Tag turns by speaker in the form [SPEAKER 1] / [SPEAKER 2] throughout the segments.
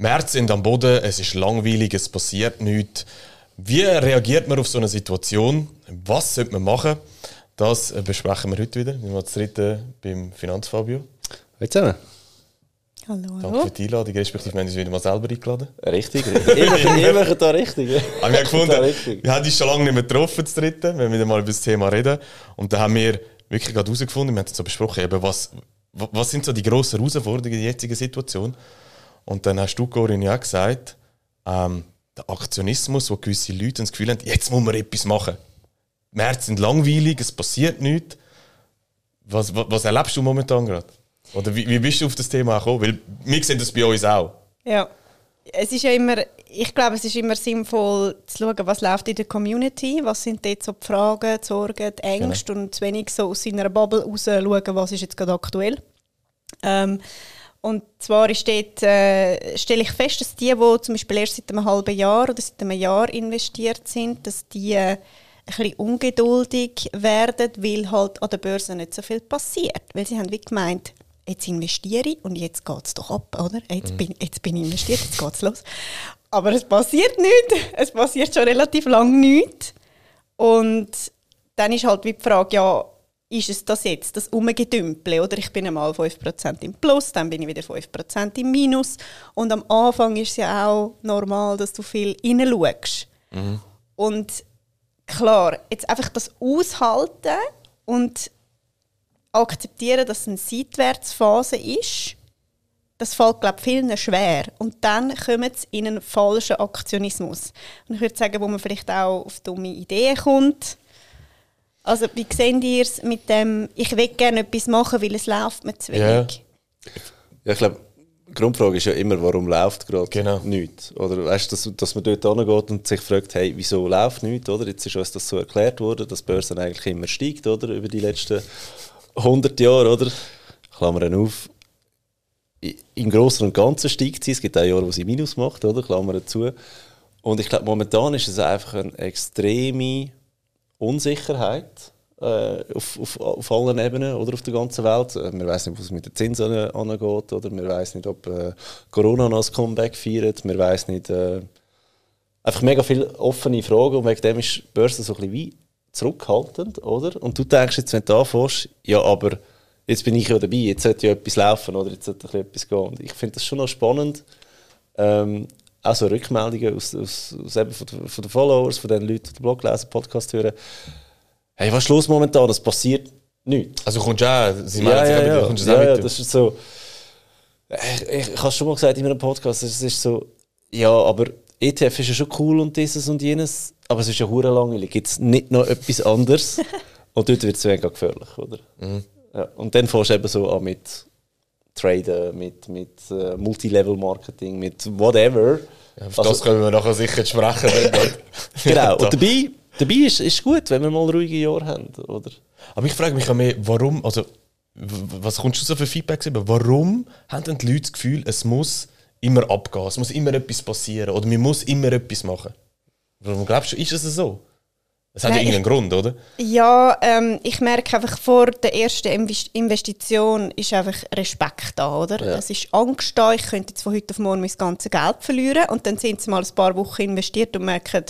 [SPEAKER 1] März sind am Boden, es ist langweilig, es passiert nichts. Wie reagiert man auf so eine Situation? Was sollte man machen? Das besprechen wir heute wieder. Wir sind das dritte beim Finanzfabio.
[SPEAKER 2] Hallo zusammen.
[SPEAKER 3] Hallo,
[SPEAKER 1] Danke für die Einladung, respektive wir haben uns wieder mal selber eingeladen.
[SPEAKER 2] Richtig, richtig. Ihr macht da richtig.
[SPEAKER 1] Aber wir haben gefunden,
[SPEAKER 2] Da richtig.
[SPEAKER 1] wir haben uns schon lange nicht mehr getroffen, das dritte, wenn wir wieder mal über das Thema reden. Und da haben wir wirklich gerade herausgefunden, wir haben es so besprochen, eben was, wa- was sind so die grossen Herausforderungen in der jetzigen Situation? Und dann hast du, Corinne, ja auch gesagt, ähm, der Aktionismus, wo gewisse Leute das Gefühl haben, jetzt muss man etwas machen. Die Märkte sind langweilig, es passiert nichts. Was, was, was erlebst du momentan gerade? Oder wie, wie bist du auf das Thema gekommen? Weil wir sehen das bei uns auch.
[SPEAKER 3] Ja. Es ist ja immer, ich glaube, es ist immer sinnvoll zu schauen, was läuft in der Community, was sind dort so die Fragen, die Sorgen, die Ängste und zu wenig so aus seiner Bubble raus schauen, was ist jetzt gerade aktuell. Ähm, und zwar ist dort, äh, stelle ich fest, dass die, die zum Beispiel erst seit einem halben Jahr oder seit einem Jahr investiert sind, dass die äh, ein bisschen ungeduldig werden, weil halt an der Börse nicht so viel passiert. Weil sie haben wie gemeint, jetzt investiere ich und jetzt geht es doch ab, oder? Jetzt, bin, jetzt bin ich investiert, jetzt geht es los. Aber es passiert nichts. Es passiert schon relativ lange nichts. Und dann ist halt wie die Frage, ja, ist es das jetzt, das Umgedümpel, oder? Ich bin einmal 5% im Plus, dann bin ich wieder 5% im Minus. Und am Anfang ist es ja auch normal, dass du viel hineinschaust. Und klar, jetzt einfach das aushalten und akzeptieren, dass es eine Seitwärtsphase ist, das fällt, glaube ich, vielen schwer. Und dann kommen sie in einen falschen Aktionismus. Und ich würde sagen, wo man vielleicht auch auf dumme Ideen kommt. Also, wie seht ihr es mit dem, ich will gerne etwas machen, weil es läuft mir zu
[SPEAKER 1] Ja.
[SPEAKER 3] wenig?
[SPEAKER 2] Ja, ich glaube, die Grundfrage ist ja immer, warum läuft gerade
[SPEAKER 1] Genau.
[SPEAKER 2] nichts? Oder weißt du, dass, dass man dort hingeht und sich fragt, hey, wieso läuft nichts? Oder? Jetzt ist uns das so erklärt worden, dass die Börse eigentlich immer steigt, oder? Über die letzten 100 Jahre, oder? Klammern auf. Im Großen und Ganzen steigt sie. Es gibt auch Jahre, wo sie Minus macht, oder? Klammern zu. Und ich glaube, momentan ist es einfach eine extreme Unsicherheit äh, auf, auf, auf allen Ebenen oder auf der ganzen Welt. Äh, Man weiß nicht, was mit den Zinsen an- angeht, oder man weiß nicht, ob äh, Corona noch ein Comeback feiert. Man weiß nicht. Äh, einfach mega viele offene Fragen und wegen dem ist die Börse so ein bisschen wie zurückhaltend, oder? Und du denkst jetzt, wenn du anfängst, ja, aber jetzt bin ich ja dabei, jetzt sollte ja etwas laufen, oder? Jetzt sollte etwas gehen. Und ich finde das schon noch spannend, ähm, auch so Rückmeldungen aus, aus, aus eben von, den- von den Followers, von den Leuten, die den Blog lesen, Podcast hören. Hey, was ist los momentan? Es passiert nichts.
[SPEAKER 1] Also kommst du auch, sie
[SPEAKER 2] Ja,
[SPEAKER 1] meinen sich
[SPEAKER 2] ja,
[SPEAKER 1] mit-
[SPEAKER 2] ja.
[SPEAKER 1] kommst du das
[SPEAKER 2] ja, ja das ist so. Ich, ich, ich habe schon mal gesagt in einem Podcast, es ist so, ja, aber ETF ist ja schon cool und dieses und jenes, aber es ist ja hure langweilig. Gibt es nicht noch etwas anderes? und dort wird es mega gefährlich, oder?
[SPEAKER 1] Mhm.
[SPEAKER 2] Ja, und dann fährst du eben so an mit Traden, mit, mit äh, Multilevel-Marketing, mit whatever.
[SPEAKER 1] Ja, auf
[SPEAKER 2] Also-
[SPEAKER 1] das können wir nachher sicher sprechen.
[SPEAKER 2] Genau, und dabei, dabei ist es gut, wenn wir mal ruhige Jahre haben, oder?
[SPEAKER 1] Aber ich frage mich auch mehr, warum, also, was kommst du so für Feedback über? Warum haben denn die Leute das Gefühl, es muss immer abgehen, es muss immer etwas passieren oder man muss immer etwas machen? Warum glaubst du, ist es so? Es hat ja
[SPEAKER 3] Nein,
[SPEAKER 1] irgendeinen Grund, oder?
[SPEAKER 3] Ja, ähm, ich merke einfach, vor der ersten Invest- Investition ist einfach Respekt da, oder?
[SPEAKER 2] Ja.
[SPEAKER 3] Es ist Angst da, ich könnte jetzt von heute auf morgen mein ganzes Geld verlieren und dann sind sie mal ein paar Wochen investiert und merken,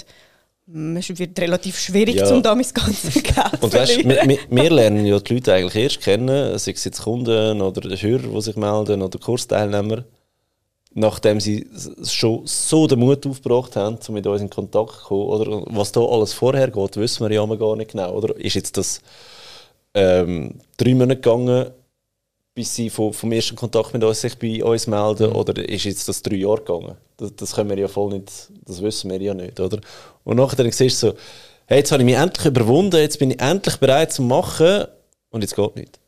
[SPEAKER 3] «Hm, es wird relativ schwierig,
[SPEAKER 2] Ja.
[SPEAKER 3] um da mein ganzes Geld zu
[SPEAKER 2] Und weißt, wir, wir lernen ja die Leute eigentlich erst kennen, sei es jetzt Kunden oder Hörer, die sich melden oder Kursteilnehmer, nachdem sie schon so den Mut aufgebracht haben, um mit uns in Kontakt zu kommen. Oder was da alles vorher geht, wissen wir ja immer gar nicht genau. Oder ist jetzt das ähm, drei Monate gegangen, bis sie vom, vom ersten Kontakt mit uns sich bei uns melden, oder ist jetzt das drei Jahre gegangen? Das, das können wir ja voll nicht, das wissen wir ja nicht, oder? Und nachher dann siehst du so, hey, jetzt habe ich mich endlich überwunden, jetzt bin ich endlich bereit zu machen und jetzt geht nicht.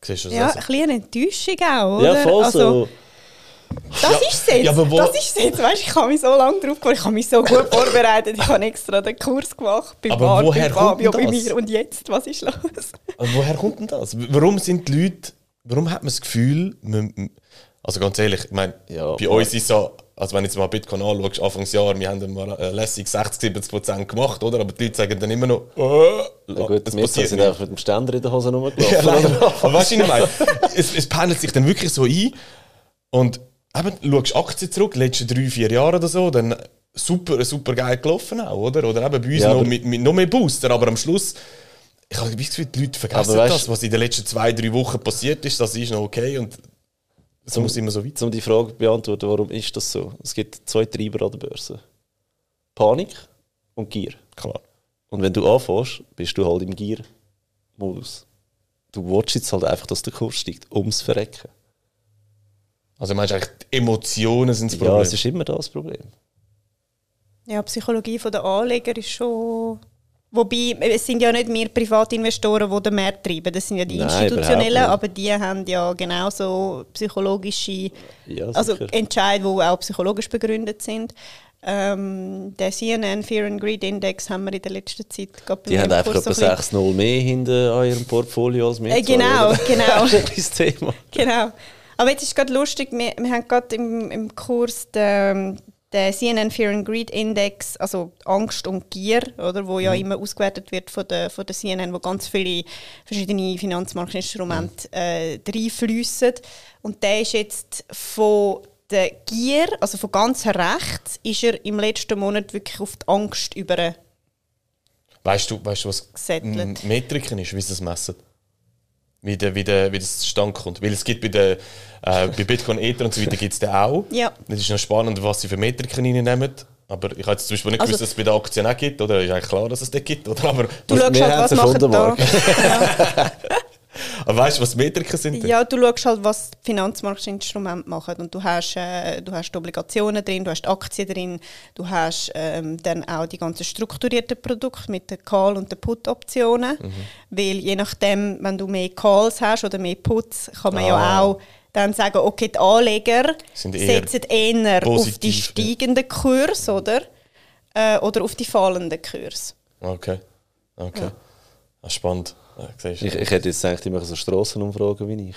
[SPEAKER 1] Siehst du das?
[SPEAKER 3] Ja,
[SPEAKER 1] also?
[SPEAKER 3] ein bisschen Enttäuschung auch, oder?
[SPEAKER 2] Ja, voll
[SPEAKER 3] also,
[SPEAKER 2] so.
[SPEAKER 3] Das
[SPEAKER 1] Ja,
[SPEAKER 3] ist es jetzt.
[SPEAKER 1] ja, aber wo-
[SPEAKER 3] das ist es jetzt. Weißt, ich habe mich so lange drauf gebracht, ich habe mich so gut vorbereitet, ich habe extra den Kurs gemacht bei
[SPEAKER 1] Aber
[SPEAKER 3] Bar,
[SPEAKER 1] woher
[SPEAKER 3] bei Fabio, bei
[SPEAKER 1] das?
[SPEAKER 3] mir. Und jetzt, was ist los?
[SPEAKER 1] Aber woher kommt denn das? Warum sind die Leute, warum hat man das Gefühl, man, also ganz ehrlich, ich meine,
[SPEAKER 2] Ja,
[SPEAKER 1] bei uns ist so, also wenn du jetzt mal Bitcoin anschaust, Anfangsjahr, wir haben dann mal äh, lässig 60, 70 Prozent gemacht, oder? Aber die Leute sagen dann immer noch, äh,
[SPEAKER 2] Ja, gut,
[SPEAKER 1] das
[SPEAKER 2] wir
[SPEAKER 1] passiert
[SPEAKER 2] sind einfach mit dem Ständer in der Hose rumgelaufen.
[SPEAKER 1] Ja, leider. Aber weißt du, was ich meine? Es, es pendelt sich dann wirklich so ein und eben, schaust Aktien zurück, die letzten drei, vier Jahre oder so, dann super, super geil gelaufen auch, oder? Oder eben bei uns
[SPEAKER 2] Ja,
[SPEAKER 1] noch mit, mit noch mehr Booster, aber am Schluss, ich habe das Gefühl, die Leute vergessen
[SPEAKER 2] weißt-
[SPEAKER 1] das, was in den letzten zwei, drei Wochen passiert ist, das ist noch okay und es muss immer so weit
[SPEAKER 2] Um die Frage zu beantworten, warum ist das so? Es gibt zwei Treiber an der Börse. Panik und Gier.
[SPEAKER 1] Klar.
[SPEAKER 2] Und wenn du anfängst, bist du halt im Gier-Modus. Du willst jetzt halt einfach, dass der Kurs steigt, ums Verrecken.
[SPEAKER 1] Also meinst du eigentlich, die Emotionen sind das
[SPEAKER 2] Ja,
[SPEAKER 1] Problem?
[SPEAKER 2] es ist immer das Problem.
[SPEAKER 3] Ja, die Psychologie der Anleger ist schon. Wobei, es sind ja nicht wir Privatinvestoren, die den Markt treiben. Das sind ja die
[SPEAKER 2] Nein,
[SPEAKER 3] Institutionellen, aber die haben ja genauso psychologische
[SPEAKER 2] Ja,
[SPEAKER 3] also. Entscheid, die auch psychologisch begründet sind. Ähm, der CNN Fear and Greed Index haben wir in der letzten Zeit gerade
[SPEAKER 2] Die haben einfach
[SPEAKER 3] Kurs
[SPEAKER 2] etwa
[SPEAKER 3] so ein bisschen-
[SPEAKER 2] 6-0 mehr hinten an ihrem Portfolio als wir.
[SPEAKER 3] Äh,
[SPEAKER 2] zwei,
[SPEAKER 3] genau, genau.
[SPEAKER 2] das ist das Thema.
[SPEAKER 3] Genau. Aber jetzt ist gerade lustig, wir, wir haben gerade im, im Kurs den, den CNN Fear and Greed Index, also Angst und Gier, oder, wo ja immer ausgewertet wird von der, von der CNN, wo ganz viele verschiedene Finanzmarktinstrumente äh, reinfließen. Und der ist jetzt von der Gier, also von ganz rechts, ist er im letzten Monat wirklich auf die Angst über
[SPEAKER 1] Weißt du, weißt du, was
[SPEAKER 3] Gesettelt.
[SPEAKER 1] Metriken ist, wie sie das messen? Wie, der, wie, der, wie das zustande kommt. Weil es gibt bei, der, äh, bei Bitcoin, Ether und so weiter gibt es den auch.
[SPEAKER 3] Ja.
[SPEAKER 1] Das ist noch spannend, was sie für Metriken reinnehmen. Aber ich habe jetzt zum Beispiel nicht
[SPEAKER 3] Also-
[SPEAKER 1] gewusst, dass es bei den Aktien auch gibt. Oder ist eigentlich klar, dass es den gibt. Oder? Aber,
[SPEAKER 3] Du schaust halt, was
[SPEAKER 2] es
[SPEAKER 3] machen da.
[SPEAKER 1] Aber weißt du, was Metriken sind? denn?
[SPEAKER 3] Ja, du schaust halt, was die Finanzmarktinstrumente machen. Und du hast, äh, du hast Obligationen drin, du hast Aktien drin, du hast ähm, dann auch die ganzen strukturierten Produkte mit den Call- und den Put-Optionen.
[SPEAKER 1] Mhm.
[SPEAKER 3] Weil je nachdem, wenn du mehr Calls hast oder mehr Puts, kann man ja
[SPEAKER 1] Ah.
[SPEAKER 3] auch dann sagen, okay, die Anleger
[SPEAKER 1] eher
[SPEAKER 3] setzen eher auf die
[SPEAKER 1] positiv, ja.
[SPEAKER 3] steigenden Kurs, oder? Äh, oder auf die fallenden Kurs.
[SPEAKER 1] Okay. Okay. Ah, spannend. Du.
[SPEAKER 2] Ich, ich hätte jetzt gedacht, ich mache so Strassenumfragen wie ich.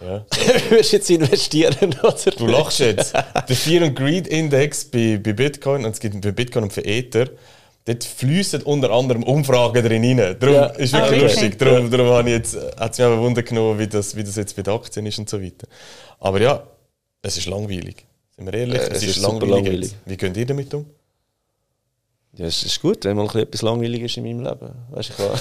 [SPEAKER 1] ja.
[SPEAKER 2] Würdest du jetzt investieren, oder?
[SPEAKER 1] Du lachst jetzt. Der Fear and Greed Index bei, bei Bitcoin, und es gibt bei Bitcoin und für Ether, dort fließen unter anderem Umfragen drin rein. Darum
[SPEAKER 2] Ja.
[SPEAKER 1] ist
[SPEAKER 3] Ah,
[SPEAKER 1] wirklich
[SPEAKER 3] wirklich?
[SPEAKER 1] lustig. Darum, darum habe ich jetzt, hat es mich auch Wunder genommen, wie das, wie das jetzt bei den Aktien ist und so weiter. Aber ja, es ist langweilig. Sind wir ehrlich?
[SPEAKER 2] Äh,
[SPEAKER 1] es,
[SPEAKER 2] es
[SPEAKER 1] ist,
[SPEAKER 2] ist
[SPEAKER 1] langweilig.
[SPEAKER 2] langweilig.
[SPEAKER 1] Wie geht ihr damit um?
[SPEAKER 2] Ja, es ist gut, wenn mal ein bisschen etwas langweilig ist in meinem Leben. Weißt, ich, habe,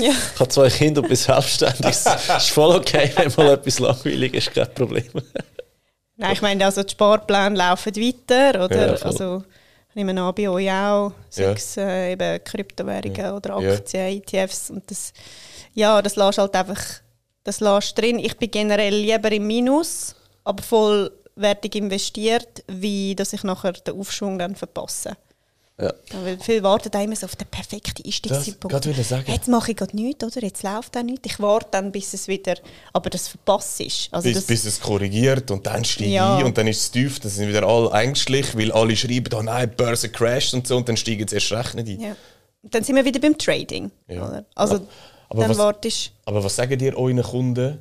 [SPEAKER 3] Ja.
[SPEAKER 2] ich habe zwei Kinder und bin selbstständig. Es ist voll okay, wenn mal etwas langweilig ist, kein Problem.
[SPEAKER 3] Nein, ich meine, also die Sparpläne laufen weiter, oder?
[SPEAKER 2] Ja,
[SPEAKER 3] also, ich nehme an, bei euch auch, sechs äh, eben Kryptowährungen oder
[SPEAKER 1] Ja.
[SPEAKER 3] Aktien, ETFs. Und das, ja, das lässt halt einfach das lässt drin. Ich bin generell lieber im Minus, aber vollwertig investiert, wie dass ich nachher den Aufschwung dann verpasse.
[SPEAKER 2] Ja.
[SPEAKER 3] Weil viele warten immer so auf den perfekten Einstiegszeitpunkt.
[SPEAKER 1] Ich.
[SPEAKER 3] Jetzt mache ich gerade nichts, oder? Jetzt läuft auch nichts. Ich warte dann, bis es wieder... Aber das verpasst ist. Also
[SPEAKER 1] bis, bis es korrigiert und dann steige
[SPEAKER 3] Ja.
[SPEAKER 1] ich und dann ist es tief, dann sind wieder alle ängstlich, weil alle schreiben, oh nein, die Börse crasht und so und dann steigen sie erst recht nicht ein.
[SPEAKER 3] Ja. Und Dann sind wir wieder beim Trading.
[SPEAKER 1] Ja.
[SPEAKER 3] Also
[SPEAKER 1] Aber
[SPEAKER 3] dann
[SPEAKER 1] was-
[SPEAKER 3] wartest
[SPEAKER 1] Aber was sagen dir euren Kunden,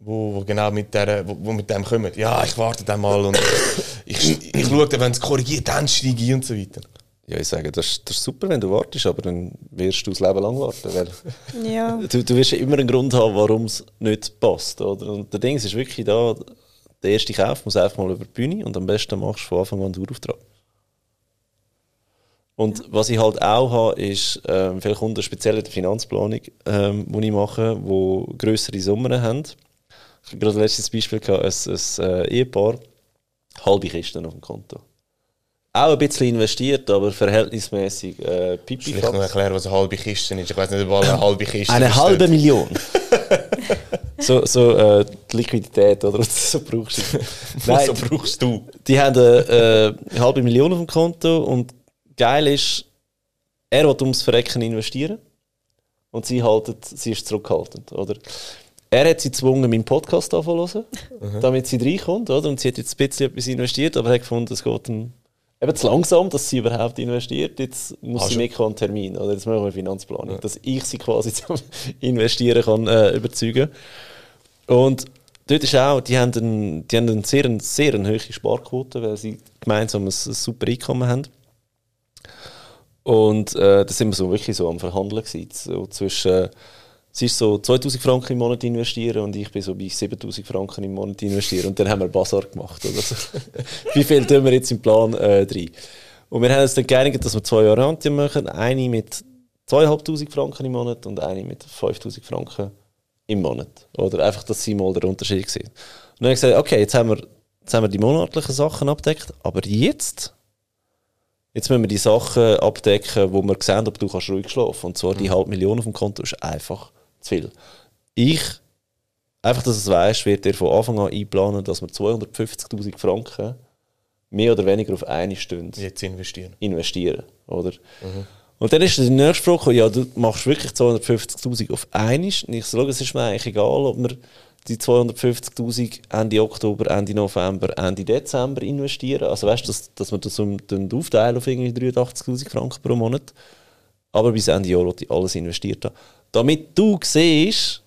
[SPEAKER 1] wo, wo genau mit, der, wo, wo mit dem kommen? Ja, ich warte dann mal und ich, ich schaue dann, wenn es korrigiert, dann steige ich und so weiter.
[SPEAKER 2] Ja, ich sage, das, ist- das ist super, wenn du wartest, aber dann wirst du das Leben lang warten. Weil
[SPEAKER 3] Ja.
[SPEAKER 2] du, du wirst ja immer einen Grund haben, warum es nicht passt. Oder? Und der Ding ist wirklich da, der erste Kauf muss einfach mal über die Bühne und am besten machst du von Anfang an einen Dauerauftrag. Und was ich halt auch habe, ist, ähm, viele Kunden, speziell in der Finanzplanung, ähm, die ich mache, die grössere Summen haben. Ich habe gerade letztes Beispiel gehabt, ein, ein äh, Ehepaar, halbe Kisten auf dem Konto. Auch ein bisschen investiert, aber verhältnismäßig äh, pipi
[SPEAKER 1] Vielleicht noch erklären, was eine halbe Kiste ist. Ich weiß nicht, ob alle eine halbe Kiste
[SPEAKER 2] Eine
[SPEAKER 1] verstehen.
[SPEAKER 2] halbe Million. so so äh, die Liquidität, oder? Was so brauchst. du. Nein,
[SPEAKER 1] so brauchst du.
[SPEAKER 2] die haben eine, äh, eine halbe Million auf dem Konto und geil ist, er will ums Verrecken investieren und sie, haltet, sie ist zurückhaltend, oder? Er hat sie gezwungen, meinen Podcast anzuhören, damit sie reinkommt, oder? Und sie hat jetzt ein bisschen etwas investiert, aber hat gefunden, es geht ihm eben zu langsam, dass sie überhaupt investiert. Jetzt muss
[SPEAKER 1] Ah,
[SPEAKER 2] sie an den Termin, oder? Jetzt machen wir eine Finanzplanung, dass ich sie quasi zum Investieren kann äh, überzeugen. Und dort ist auch, die haben, einen, die haben eine sehr, sehr eine hohe Sparquote, weil sie gemeinsam ein, ein super Einkommen haben. Und äh, da sind wir so wirklich so am Verhandeln gewesen, so zwischen Sie ist so 2000 Franken im Monat investieren und ich bin so bei 7000 Franken im Monat investieren. Und dann haben wir Bazar gemacht. Oder so. Wie viel tun wir jetzt im Plan äh, rein? Und wir haben uns dann geeinigt, dass wir zwei Varianten machen. Eine mit 2500 Franken im Monat und eine mit 5000 Franken im Monat. Oder einfach, dass sie mal den Unterschied sehen. Und dann habe ich gesagt, okay, jetzt haben wir, jetzt haben wir die monatlichen Sachen abdeckt, aber jetzt, jetzt müssen wir die Sachen abdecken, wo wir sehen, ob du kannst ruhig schlafen kannst. Und zwar die halbe Million auf dem Konto ist einfach zu viel. Ich, einfach, dass du es weißt, wird dir von Anfang an einplanen, dass wir 250'000 Franken mehr oder weniger auf eine Stunde
[SPEAKER 1] Jetzt investieren.
[SPEAKER 2] investieren. Oder? Und dann ist der nächste Frage, gekommen, ja, du machst wirklich 250'000 auf einmal. Und ich sage, es ist mir eigentlich egal, ob wir die 250'000 Ende Oktober, Ende November, Ende Dezember investieren. Also weißt du, dass, dass wir das um, dann aufteilen auf irgendwie 83'000 Franken pro Monat. Aber bis Ende Jahr wollte ich alles investiert haben. Damit du siehst,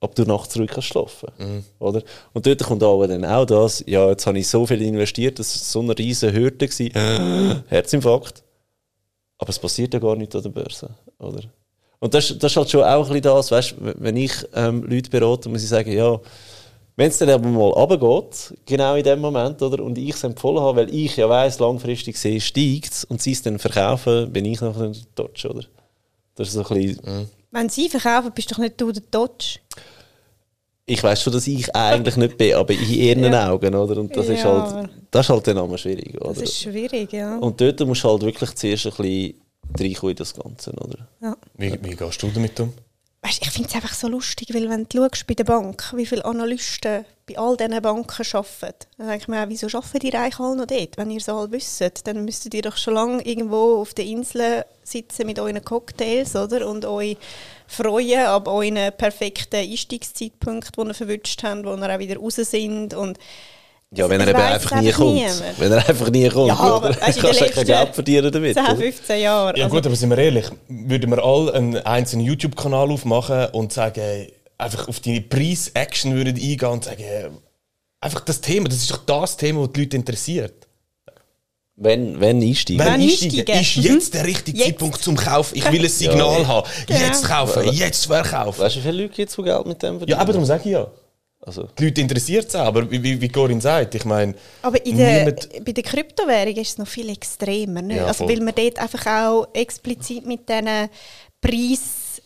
[SPEAKER 2] ob du nachts zurück kannst schlafen oder? Und dort kommt aber dann auch das, ja, jetzt habe ich so viel investiert, das war so eine riesige Hürde. Gewesen. Herzinfarkt. Aber es passiert ja gar nicht an der Börse, oder? Und das, das ist halt schon auch ein bisschen das, weißt wenn ich ähm, Leute berate, muss ich sagen, ja, wenn es dann aber mal runtergeht, genau in dem Moment, oder, und ich es empfohlen habe, weil ich ja weiss, langfristig sehe, steigt es, und sie es dann verkaufen, bin ich nachher der Dodge, oder? Das ist so ein bisschen,
[SPEAKER 3] Wenn sie verkaufen, bist doch nicht du der Dodge.
[SPEAKER 2] ich weiß schon, dass ich eigentlich nicht bin, aber in ihren
[SPEAKER 3] Ja.
[SPEAKER 2] Augen, oder? Und das ist
[SPEAKER 3] Ja,
[SPEAKER 2] halt,
[SPEAKER 3] aber-
[SPEAKER 2] das ist halt dann einmal schwierig, oder?
[SPEAKER 3] Das ist schwierig, ja.
[SPEAKER 2] Und dort musst du halt wirklich zuerst ein bisschen reinkommen in das Ganze, oder?
[SPEAKER 3] ja.
[SPEAKER 1] Wie, wie gehst du damit um?
[SPEAKER 3] Weißt, ich finde es einfach so lustig, weil wenn du schaust bei der Bank, wie viele Analysten bei all diesen Banken arbeiten, dann denke ich mir auch, wieso arbeiten die eigentlich alle noch dort? Wenn ihr es alle wisst, dann müsstet ihr doch schon lange irgendwo auf der Insel sitzen mit euren Cocktails, oder? Und euch freuen ab euren perfekten Einstiegszeitpunkt, den ihr verwünscht habt, wo ihr auch wieder raus sind und
[SPEAKER 2] Ja, wenn er eben einfach nie
[SPEAKER 3] einfach
[SPEAKER 2] kommt.
[SPEAKER 3] niemand.
[SPEAKER 2] Wenn er einfach nie kommt,
[SPEAKER 3] Ja, aber in
[SPEAKER 2] kannst du kein Geld verdienen damit.
[SPEAKER 3] 10,
[SPEAKER 2] oder?
[SPEAKER 3] 15 Jahre.
[SPEAKER 1] Ja
[SPEAKER 3] also-
[SPEAKER 1] gut, aber sind wir ehrlich, würden wir alle einen einzelnen YouTube-Kanal aufmachen und sagen, ey, einfach auf die Preis-Action würden eingehen und sagen, ey, einfach das Thema, das ist doch das Thema, das die Leute interessiert.
[SPEAKER 2] Wenn, wenn einsteigen.
[SPEAKER 1] Wenn
[SPEAKER 3] Wenn
[SPEAKER 1] einsteigen, ist
[SPEAKER 3] Mhm.
[SPEAKER 1] jetzt der richtige
[SPEAKER 3] Jetzt.
[SPEAKER 1] Zeitpunkt zum Kaufen. Ich will ein Signal haben.
[SPEAKER 3] Genau.
[SPEAKER 1] Jetzt kaufen, jetzt verkaufen.
[SPEAKER 2] Weißt du, wie viele Leute jetzt, die Geld mit dem verdienen?
[SPEAKER 1] Ja, aber darum sage ich ja.
[SPEAKER 2] Also,
[SPEAKER 1] Die Leute interessiert es auch, aber wie, wie, wie Corinne sagt, ich meine,
[SPEAKER 3] Aber in der,
[SPEAKER 1] Niemand-
[SPEAKER 3] bei der Kryptowährung ist es noch viel extremer. Nicht?
[SPEAKER 1] Ja,
[SPEAKER 3] also, weil man dort einfach auch explizit mit diesen Preis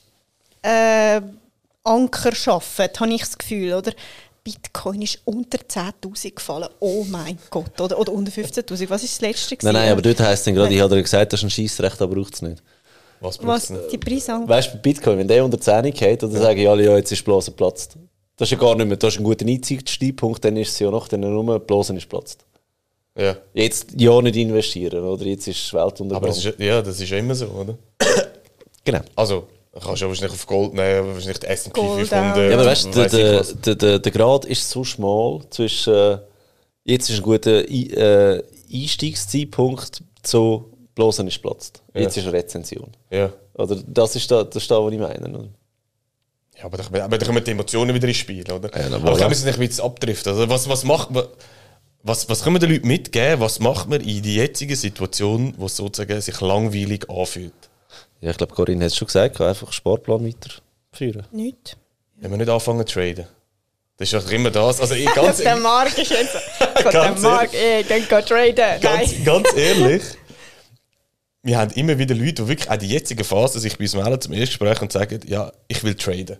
[SPEAKER 3] äh, Anker arbeitet, habe ich das Gefühl. Oder? Bitcoin ist unter 10'000 gefallen. Oh mein Gott. Oder, oder unter 15'000. Was ist das letzte?
[SPEAKER 2] nein, nein, aber dort heisst es gerade, ich habe dir gesagt, das ist ein Scheissrecht, aber braucht es nicht.
[SPEAKER 1] was braucht es nicht?
[SPEAKER 3] die Preisanker?
[SPEAKER 2] Weißt du, bei Bitcoin, wenn der unter 10 geht, dann sagen alle, ja, jetzt ist die Blase geplatzt. Das ist ja gar nicht mehr, das ist ein guter Einstiegszeitpunkt, dann ist es ja noch dann nur, Blase ist geplatzt.
[SPEAKER 1] Ja.
[SPEAKER 2] Jetzt ja nicht investieren, oder? Jetzt ist die Welt unter
[SPEAKER 1] Aber das ist, ja, das ist ja immer so, oder?
[SPEAKER 2] Genau.
[SPEAKER 1] Also, du kannst ja wahrscheinlich auf Gold nehmen, wahrscheinlich die S&P
[SPEAKER 3] Gold
[SPEAKER 1] 500.
[SPEAKER 3] auch.
[SPEAKER 2] Ja, aber weißt du, der, der, der, der, Grad ist so schmal zwischen. Äh, jetzt ist ein guter I- äh, Einstiegszeitpunkt zu bloß ist platzt.
[SPEAKER 1] Ja.
[SPEAKER 2] Jetzt ist eine Rezension.
[SPEAKER 1] Ja.
[SPEAKER 2] Oder das ist da, das ist da was ich meine.
[SPEAKER 1] Ja, aber da, aber da kommen die Emotionen wieder ins Spiel, oder?
[SPEAKER 2] Ja,
[SPEAKER 1] aber
[SPEAKER 2] voilà.
[SPEAKER 1] können wir es nicht ein bisschen abdriften? Also was, was macht man... Was, was können wir den Leuten mitgeben? Was macht man in die jetzige Situation, wo es sozusagen sich langweilig anfühlt?
[SPEAKER 2] Ja, ich glaube, Corinne hat es schon gesagt, einfach Sparplan weiterführen.
[SPEAKER 3] Nicht.
[SPEAKER 1] Wenn wir nicht anfangen zu traden. Das ist doch immer das. Also ich, ganz,
[SPEAKER 3] der Markt ist jetzt. Gott, der Markt, ey, dann geht traden.
[SPEAKER 1] ganz,
[SPEAKER 3] Nein.
[SPEAKER 1] ganz ehrlich, wir haben immer wieder Leute, die wirklich auch die jetzige Phase sich bei uns melden zum Erstgespräch und sagen, ja, ich will traden.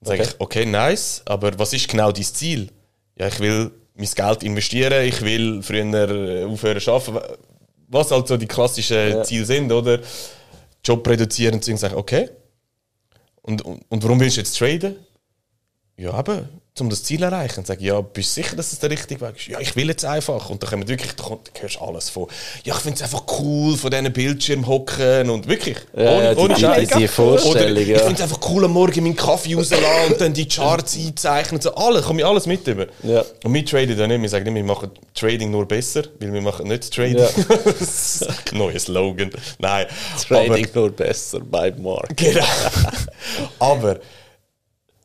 [SPEAKER 1] Dann sage
[SPEAKER 2] Okay.
[SPEAKER 1] ich, okay, nice, aber was ist genau dein Ziel? Ja, ich will mein Geld investieren, ich will früher äh, aufhören zu arbeiten. Was halt so die klassischen
[SPEAKER 2] Ja.
[SPEAKER 1] Ziele sind, oder? Job reduzieren und so. Und sage, okay. Und, und, und warum willst du jetzt traden? Ja, aber um das Ziel zu erreichen. Und sage, ja, bist du sicher, dass es der richtige Weg ist? Ja, ich will jetzt einfach. Und dann kommt wirklich, da kommt- da hörst du alles von. Ja, ich finde es einfach cool, von diesen Bildschirm hocken und wirklich.
[SPEAKER 2] Ja, ja, die, die,
[SPEAKER 1] Scheiß.
[SPEAKER 2] die, die Vorstellung,
[SPEAKER 1] Oder ich
[SPEAKER 2] ja.
[SPEAKER 1] finde es einfach cool, am Morgen meinen Kaffee rauslassen und dann die Charts einzeichnen so. Alles, komme ich alles mit über.
[SPEAKER 2] Ja.
[SPEAKER 1] Und wir traden ja nicht. Wir sagen nicht, wir machen Trading nur besser, weil wir machen nicht Trading.
[SPEAKER 2] Ja.
[SPEAKER 1] Neuer Slogan. Nein.
[SPEAKER 2] Trading nur besser bei Mark.
[SPEAKER 1] Genau. Aber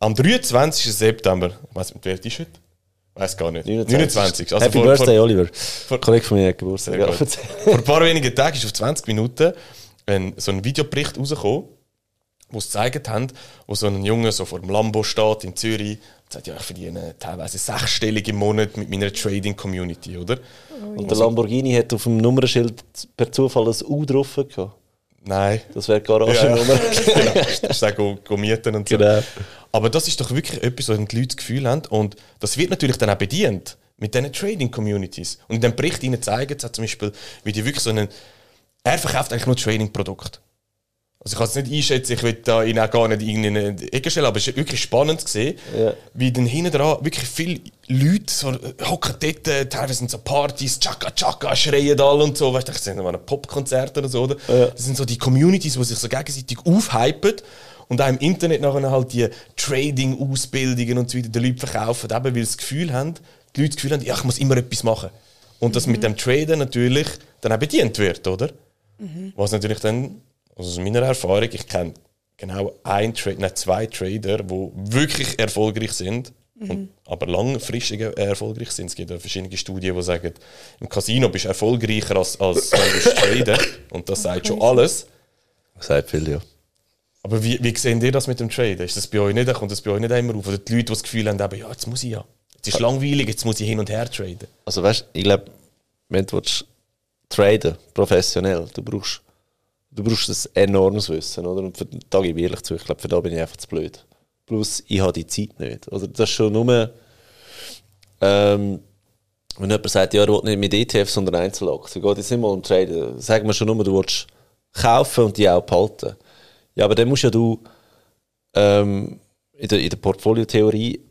[SPEAKER 1] am 23. September, ich weiß nicht, wer ist heute? Weiß gar nicht. 29. Also
[SPEAKER 2] Happy
[SPEAKER 1] vor,
[SPEAKER 2] Birthday,
[SPEAKER 1] vor,
[SPEAKER 2] Oliver. Ein Kollege von mir hat Geburtstag. Ja,
[SPEAKER 1] vor ein paar wenigen Tagen ist auf 20 Minuten ein, so ein Videobericht rausgekommen wo sie gezeigt haben, wo so ein Junge so vor dem Lambo steht in Zürich und sagt, ja, ich verdiene teilweise sechsstellig im Monat mit meiner Trading-Community, oder?
[SPEAKER 2] Und der Lamborghini hat auf dem Nummernschild per Zufall ein U drauf gehabt.
[SPEAKER 1] Nein.
[SPEAKER 2] Das wäre die Garagenummer.
[SPEAKER 1] genau, das ist go, go mieten und so.
[SPEAKER 2] Genau.
[SPEAKER 1] Aber das ist doch wirklich etwas, wo die Leute das Gefühl haben. Und das wird natürlich dann auch bedient mit diesen Trading-Communities. Und in dem Bericht ihnen zeigen sie zum Beispiel, wie die wirklich so einen. Er verkauft eigentlich nur Trading-Produkte. Also ich kann es nicht einschätzen, ich will da ihn auch gar nicht in eine Ecke stellen, aber es ist wirklich spannend zu sehen,
[SPEAKER 2] Ja.
[SPEAKER 1] wie dann hinten dran wirklich viele Leute so, hocken dort, äh, teilweise sind so Partys, Chaka Chaka, schreien alle und so, weißt du, das sind mal ein Popkonzert oder so, oder? Das sind so die Communities, die sich so gegenseitig aufhypen und auch im Internet nachher halt die Trading-Ausbildungen und so weiter den Leuten verkaufen, eben weil sie das Gefühl haben, die Leute das Gefühl haben, ja, ich muss immer etwas machen. Und dass mit dem Traden natürlich dann auch bedient wird, oder? Was natürlich dann, also aus meiner Erfahrung, ich kenne genau ein Tra nein, zwei Trader, die wirklich erfolgreich sind, und, aber langfristig erfolgreich sind. Es gibt ja verschiedene Studien, die sagen, im Casino bist du erfolgreicher als, als wenn du traden. Und das sagt schon alles.
[SPEAKER 2] Sagt viel, ja.
[SPEAKER 1] Aber wie, wie sehen ihr das mit dem Traden? Ist das bei euch nicht, kommt das bei euch nicht immer auf? Oder die Leute, die das Gefühl haben, eben, ja, jetzt muss ich ja. Jetzt ist langweilig, jetzt muss ich hin und her traden.
[SPEAKER 2] Also weißt ich glaube, wenn du willst, traden, professionell, du brauchst, du brauchst ein enormes Wissen, oder? Und für, da gebe ich ehrlich zu, ich glaube, für da bin ich einfach zu blöd. Plus, ich habe die Zeit nicht. Oder das ist schon nur, ähm, wenn jemand sagt, ja, er will nicht mit ETFs, sondern Einzelaktien, geht jetzt nicht mal um Traden. Sagen wir schon nur, du willst kaufen und die auch behalten. Ja, aber dann musst ja du ähm, in der, in der Portfoliotheorie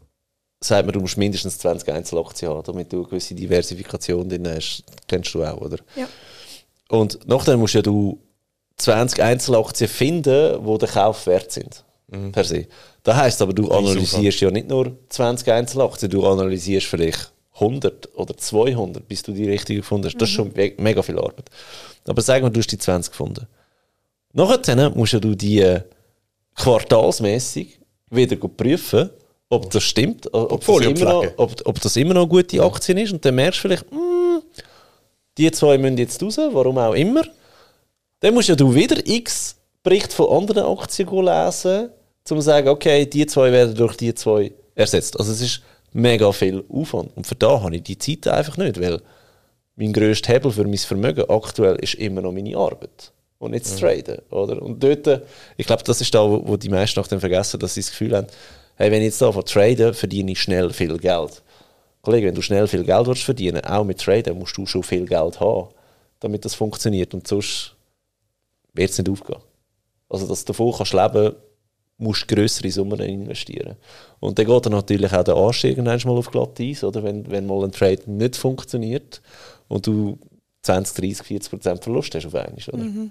[SPEAKER 2] sagt man, du musst mindestens 20 Einzelaktien haben, damit du eine gewisse Diversifikation drin hast. Kennst du auch, oder?
[SPEAKER 3] Ja.
[SPEAKER 2] Und nachher musst ja du 20 Einzelaktien finden, die der Kauf wert sind. Per se. Das heisst aber, du analysierst ja nicht nur 20 Einzelaktien, du analysierst vielleicht 100 oder 200, bis du die richtige gefunden hast. Das ist schon me- mega viel Arbeit. Aber sagen wir, du hast die 20 gefunden. Nachher musst ja du die äh, quartalsmäßig wieder prüfen, ob das stimmt, ob das, immer noch, ob, ob das immer noch eine gute Aktien ist. Und dann merkst du vielleicht, mm, die zwei müssen jetzt raus, warum auch immer. Dann musst ja du wieder x Berichte von anderen Aktien lesen, um zu sagen, okay, die zwei werden durch die zwei ersetzt. Also es ist mega viel Aufwand. Und für da habe ich die Zeit einfach nicht, weil mein grösster Hebel für mein Vermögen aktuell ist immer noch meine Arbeit. Und nicht das Traden. Oder? Und dort, ich glaube, das ist da, wo, die meisten nachdem vergessen, dass sie das Gefühl haben, hey, wenn ich jetzt da von traden, verdiene ich schnell viel Geld. Kollege, wenn du schnell viel Geld willst verdienen, auch mit Traden, musst du schon viel Geld haben, damit das funktioniert. Und sonst wird es nicht aufgehen. Also, dass du davon kannst leben musst du grössere Summen investieren. Und dann geht dann natürlich auch der Anstieg irgendwann mal auf glatt Eis, oder? Wenn, wenn mal ein Trade nicht funktioniert und du 20, 30, 40 Prozent Verlust hast auf einmal, oder?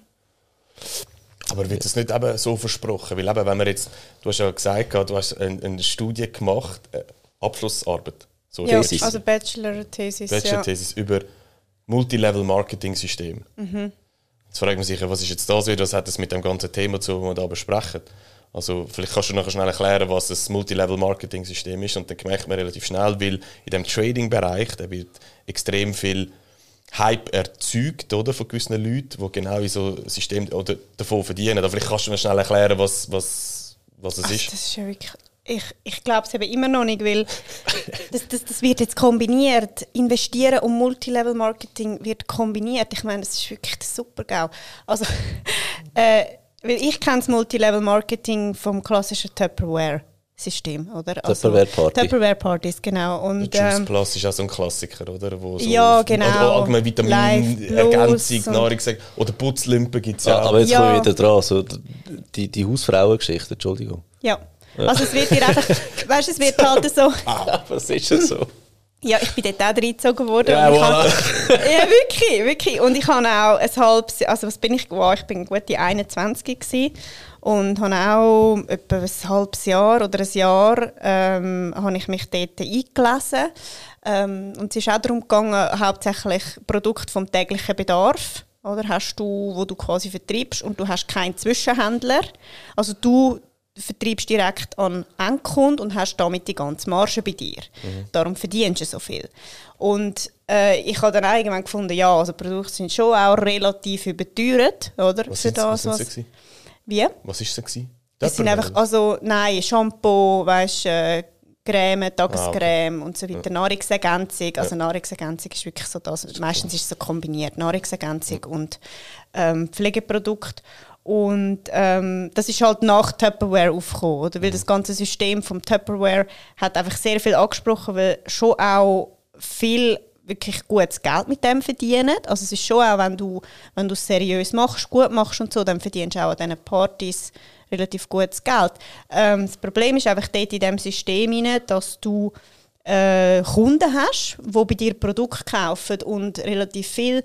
[SPEAKER 1] Aber wird das nicht eben so versprochen? Weil eben, wenn man jetzt, du hast ja gesagt, du hast eine, eine Studie gemacht, äh, Abschlussarbeit, so
[SPEAKER 3] Ja,
[SPEAKER 1] Thesis,
[SPEAKER 3] also Bachelor-Thesis. Ja.
[SPEAKER 1] Bachelor-Thesis über Multilevel-Marketing-System. Jetzt fragt man sich, was ist jetzt das wieder, was hat das mit dem ganzen Thema zu, das wir da besprechen? Also vielleicht kannst du nachher schnell erklären, was das Multilevel-Marketing-System ist und dann merkt man relativ schnell, weil in dem Trading-Bereich, da wird extrem viel Hype erzeugt oder, von gewissen Leuten, die genau in so System oder davon verdienen. Aber vielleicht kannst du mir schnell erklären, was, was, was es
[SPEAKER 3] Also,
[SPEAKER 1] ist.
[SPEAKER 3] das ist ja wirklich. Ich, ich glaube es eben immer noch nicht, weil das, das, das wird jetzt kombiniert. Investieren und Multilevel-Marketing wird kombiniert. Ich meine, das ist wirklich super geil. Also, äh, weil ich kenne das Multilevel-Marketing vom klassischen Tupperware-System, oder? Also,
[SPEAKER 2] Tupperware-Party.
[SPEAKER 3] Tupperware-Partys, genau. Und,
[SPEAKER 1] Juice
[SPEAKER 3] ähm,
[SPEAKER 1] Plus ist auch so ein Klassiker, oder? Wo so
[SPEAKER 3] Ja, genau.
[SPEAKER 1] Oder allgemein Vitamin, Ergänzung, Nahrung, oder Putzlimpen gibt es
[SPEAKER 2] Ja,
[SPEAKER 1] ja auch.
[SPEAKER 2] aber jetzt
[SPEAKER 3] Ja.
[SPEAKER 2] komme ich wieder dran. So, die, die Hausfrauengeschichte, Entschuldigung.
[SPEAKER 3] ja. Also es wird dir einfach, weißt es wird halt so,
[SPEAKER 2] Aber es ist ja so.
[SPEAKER 3] ja, ich bin dort auch reingezogen worden.
[SPEAKER 2] Ja, voilà.
[SPEAKER 3] habe- ja, wirklich, wirklich. Und ich habe auch ein halbes, also was bin ich geworden? Ich bin gute 21 gewesen und habe auch etwa ein halbes Jahr oder ein Jahr ähm, habe ich mich dort eingelesen. Ähm, und es ist auch darum gegangen, hauptsächlich Produkte vom täglichen Bedarf. Oder hast du, wo du quasi vertreibst und du hast keinen Zwischenhändler. Also du vertreibst direkt an Endkunden und hast damit die ganze Marge bei dir. Darum verdienst du so viel. Und äh, ich habe dann irgendwann gefunden, ja, also Produkte sind schon auch relativ überteuert, oder?
[SPEAKER 1] Was
[SPEAKER 3] für
[SPEAKER 1] was
[SPEAKER 3] das, was,
[SPEAKER 1] gewesen?
[SPEAKER 3] Wie?
[SPEAKER 1] Was ist gewesen?
[SPEAKER 3] Es sind einfach, also nein, Shampoo, weißt äh, Creme,
[SPEAKER 1] Ah,
[SPEAKER 3] Tagescreme und so weiter. Nahrungsergänzung, also Nahrungsergänzung ist wirklich so das, meistens ist es so kombiniert, Nahrungsergänzung und ähm, Pflegeprodukt. Und ähm, das ist halt nach Tupperware aufgekommen, oder? Weil das ganze System vom Tupperware hat einfach sehr viel angesprochen, weil schon auch viel wirklich gutes Geld mit dem verdienen. Also es ist schon auch, wenn du, wenn du es seriös machst, gut machst und so, dann verdienst du auch an diesen Partys relativ gutes Geld. Ähm, das Problem ist einfach dort in diesem System, rein, dass du äh, Kunden hast, die bei dir Produkte kaufen und relativ viel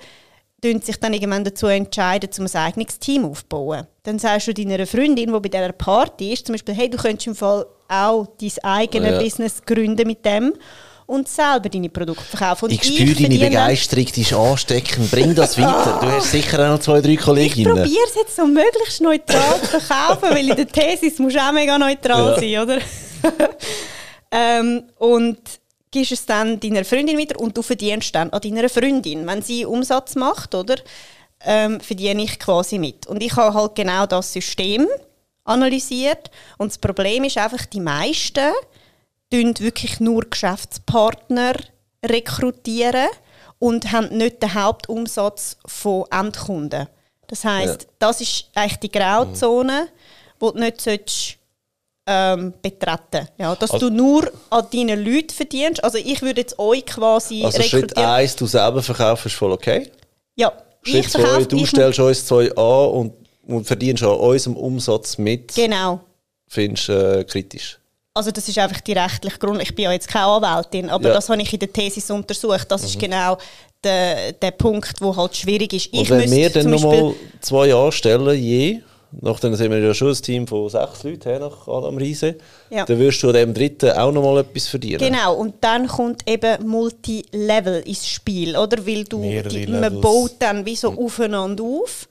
[SPEAKER 3] sich dann irgendwann dazu entscheiden, um ein eigenes Team aufzubauen. Dann sagst du deiner Freundin, die bei dieser Party ist, zum Beispiel, hey, du könntest im Fall auch dein eigenes
[SPEAKER 2] Ja.
[SPEAKER 3] Business gründen mit dem und selber deine Produkte verkaufen. Und
[SPEAKER 4] Ich spüre deine
[SPEAKER 3] verdiene-
[SPEAKER 4] Begeisterung, die ist ansteckend. Bring das weiter. Du hast sicher auch noch zwei, drei
[SPEAKER 3] Ich
[SPEAKER 4] Kolleginnen.
[SPEAKER 3] probiere es jetzt so möglichst neutral zu verkaufen, weil in der Thesis musst du auch mega neutral sein, oder? ähm, und gibst es dann deiner Freundin wieder und du verdienst dann an deiner Freundin. Wenn sie Umsatz macht, oder? Ähm, verdiene ich quasi mit. Und ich habe halt genau das System analysiert. Und das Problem ist einfach, die meisten tun wirklich nur Geschäftspartner rekrutieren und haben nicht den Hauptumsatz von Endkunden. Das heißt,
[SPEAKER 2] Ja.
[SPEAKER 3] das ist eigentlich die Grauzone, die du nicht solltest, ähm, betreten Ja, Dass
[SPEAKER 1] Also-
[SPEAKER 3] du nur an deinen Leuten verdienst. Also ich würde jetzt euch quasi
[SPEAKER 2] Also Schritt 1, du selber verkaufst, ist voll okay.
[SPEAKER 3] Ja,
[SPEAKER 2] Schritt
[SPEAKER 3] ich
[SPEAKER 2] 2,
[SPEAKER 3] verkaufe
[SPEAKER 2] du stellst uns zwei an und, und verdienst an unserem Umsatz mit,
[SPEAKER 3] Genau.
[SPEAKER 2] findest du äh, kritisch.
[SPEAKER 3] Also das ist einfach die rechtliche Grund. Ich bin ja jetzt keine Anwältin, aber
[SPEAKER 2] Ja.
[SPEAKER 3] das habe ich in der Thesis untersucht. Das ist genau der, der Punkt, wo halt schwierig ist.
[SPEAKER 2] Und
[SPEAKER 3] Ich
[SPEAKER 2] wenn wir dann nochmal zwei anstellen, je, nachdem sind wir ja schon ein Team von sechs Leuten he, nach Adam Riese,
[SPEAKER 3] Ja.
[SPEAKER 2] dann wirst du an dem dritten auch nochmal etwas verdienen.
[SPEAKER 3] Genau, und dann kommt eben Multilevel ins Spiel, oder? Weil du, die, man baut dann wie so aufeinander auf.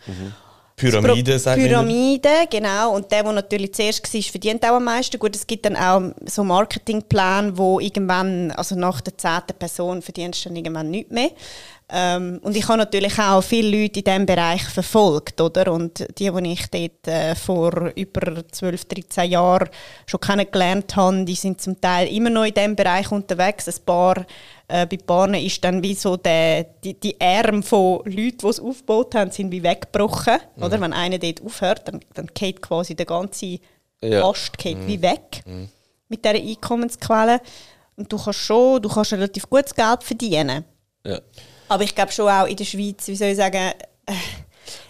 [SPEAKER 1] Pyramide,
[SPEAKER 3] Pro-
[SPEAKER 1] sagt man immer.
[SPEAKER 3] Pyramide, genau. Und der, der natürlich zuerst war, verdient auch am meisten. Gut, es gibt dann auch so Marketingpläne, wo irgendwann, also nach der zehnten Person verdienst du dann irgendwann nichts mehr. Ähm, und ich habe natürlich auch viele Leute in diesem Bereich verfolgt, oder? Und die, die ich dort äh, vor über 12, 13 Jahren schon kennengelernt habe, die sind zum Teil immer noch in diesem Bereich unterwegs. Ein paar, äh, bei Paaren ist dann wie so der, die, die Arme von Leuten, die es aufgebaut haben, sind wie weggebrochen. Oder? Wenn einer dort aufhört, dann, dann geht quasi der ganze
[SPEAKER 2] Ja.
[SPEAKER 3] Ast geht wie weg mit dieser Einkommensquelle. Und du kannst schon, du kannst relativ gutes Geld verdienen.
[SPEAKER 2] Ja.
[SPEAKER 3] Aber ich glaube schon auch in der Schweiz, wie soll ich sagen, äh,